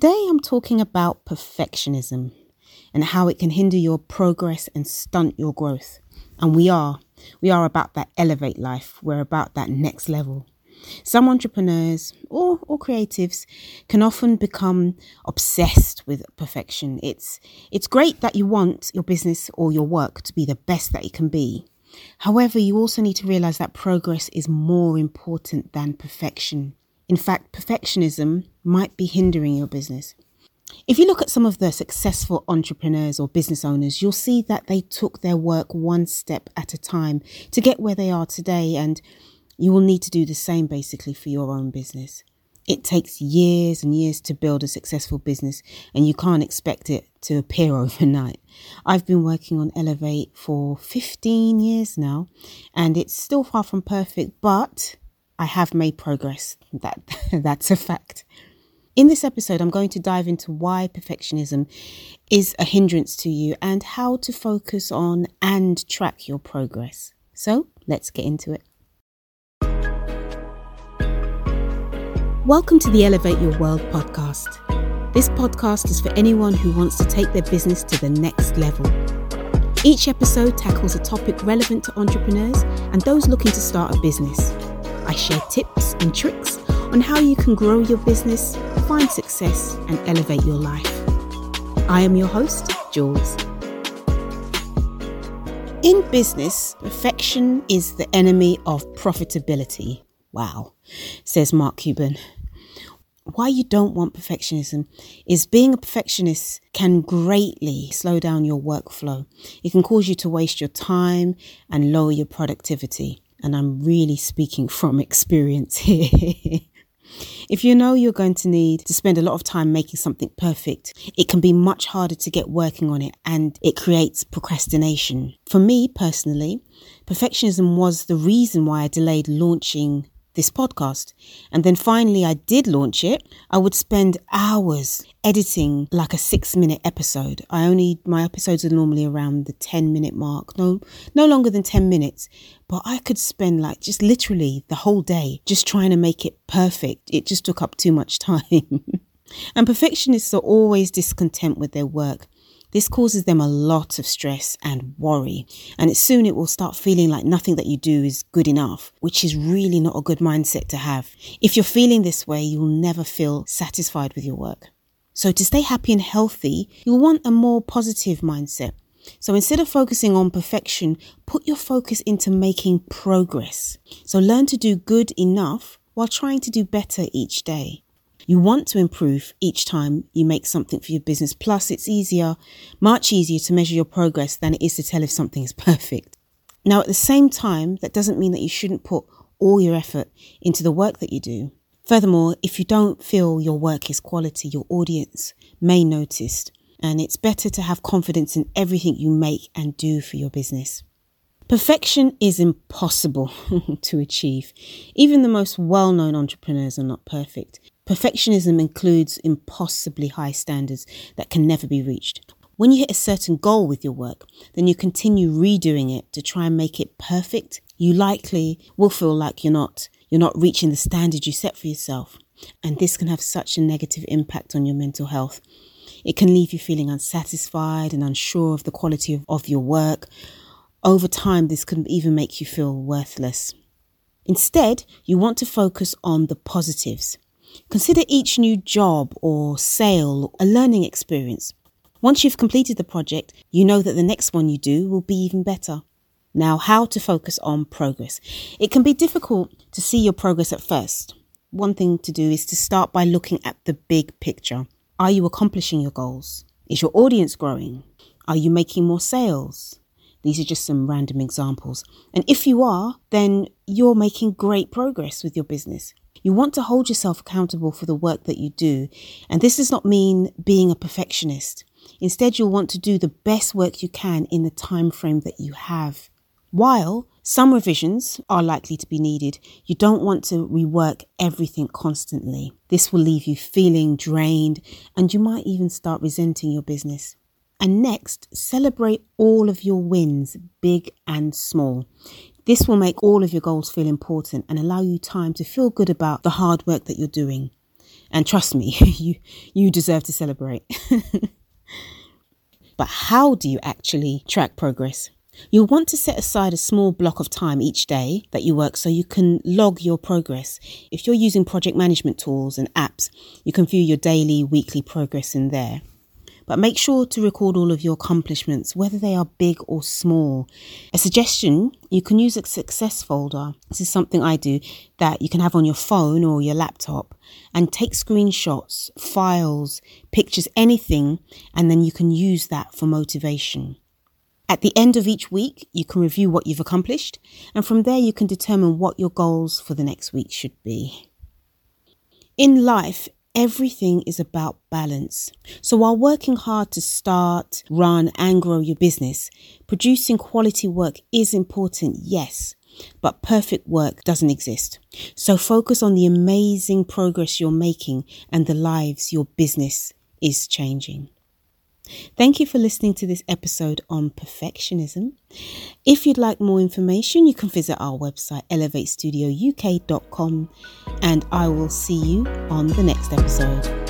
Today I'm talking about perfectionism and how it can hinder your progress and stunt your growth. And we are. We are about that elevate life. We're about that next level. Some entrepreneurs or, or creatives can often become obsessed with perfection. It's it's great that you want your business or your work to be the best that it can be. However, you also need to realize that progress is more important than perfection. In fact, perfectionism might be hindering your business. If you look at some of the successful entrepreneurs or business owners, you'll see that they took their work one step at a time to get where they are today, and you will need to do the same basically for your own business. It takes years and years to build a successful business, and you can't expect it to appear overnight. I've been working on Elevate for 15 years now, and it's still far from perfect, but I have made progress. That that's a fact. In this episode, I'm going to dive into why perfectionism is a hindrance to you and how to focus on and track your progress. So, let's get into it. Welcome to the Elevate Your World podcast. This podcast is for anyone who wants to take their business to the next level. Each episode tackles a topic relevant to entrepreneurs and those looking to start a business. I share tips and tricks on how you can grow your business, find success, and elevate your life. I am your host, Jules. In business, perfection is the enemy of profitability. Wow, says Mark Cuban. Why you don't want perfectionism is being a perfectionist can greatly slow down your workflow. It can cause you to waste your time and lower your productivity and I'm really speaking from experience here. if you know you're going to need to spend a lot of time making something perfect, it can be much harder to get working on it and it creates procrastination. For me personally, perfectionism was the reason why I delayed launching this podcast. And then finally, I did launch it. I would spend hours editing like a six minute episode. I only, my episodes are normally around the 10 minute mark, no, no longer than 10 minutes. But I could spend like just literally the whole day just trying to make it perfect. It just took up too much time. and perfectionists are always discontent with their work. This causes them a lot of stress and worry, and soon it will start feeling like nothing that you do is good enough, which is really not a good mindset to have. If you're feeling this way, you'll never feel satisfied with your work. So, to stay happy and healthy, you'll want a more positive mindset. So, instead of focusing on perfection, put your focus into making progress. So, learn to do good enough while trying to do better each day. You want to improve each time you make something for your business. Plus, it's easier, much easier to measure your progress than it is to tell if something is perfect. Now, at the same time, that doesn't mean that you shouldn't put all your effort into the work that you do. Furthermore, if you don't feel your work is quality, your audience may notice, and it's better to have confidence in everything you make and do for your business. Perfection is impossible to achieve. Even the most well known entrepreneurs are not perfect. Perfectionism includes impossibly high standards that can never be reached. When you hit a certain goal with your work, then you continue redoing it to try and make it perfect. You likely will feel like you're not you're not reaching the standard you set for yourself. And this can have such a negative impact on your mental health. It can leave you feeling unsatisfied and unsure of the quality of, of your work. Over time, this can even make you feel worthless. Instead, you want to focus on the positives. Consider each new job or sale a learning experience. Once you've completed the project, you know that the next one you do will be even better. Now, how to focus on progress. It can be difficult to see your progress at first. One thing to do is to start by looking at the big picture. Are you accomplishing your goals? Is your audience growing? Are you making more sales? These are just some random examples. And if you are, then you're making great progress with your business. You want to hold yourself accountable for the work that you do. And this does not mean being a perfectionist. Instead, you'll want to do the best work you can in the time frame that you have. While some revisions are likely to be needed, you don't want to rework everything constantly. This will leave you feeling drained and you might even start resenting your business. And next, celebrate all of your wins, big and small. This will make all of your goals feel important and allow you time to feel good about the hard work that you're doing. And trust me, you, you deserve to celebrate. but how do you actually track progress? You'll want to set aside a small block of time each day that you work so you can log your progress. If you're using project management tools and apps, you can view your daily, weekly progress in there. But make sure to record all of your accomplishments, whether they are big or small. A suggestion you can use a success folder. This is something I do that you can have on your phone or your laptop and take screenshots, files, pictures, anything, and then you can use that for motivation. At the end of each week, you can review what you've accomplished, and from there, you can determine what your goals for the next week should be. In life, everything is about balance. So while working hard to start, run, and grow your business, producing quality work is important, yes, but perfect work doesn't exist. So focus on the amazing progress you're making and the lives your business is changing. Thank you for listening to this episode on perfectionism. If you'd like more information, you can visit our website, elevatestudiouk.com, and I will see you on the next episode.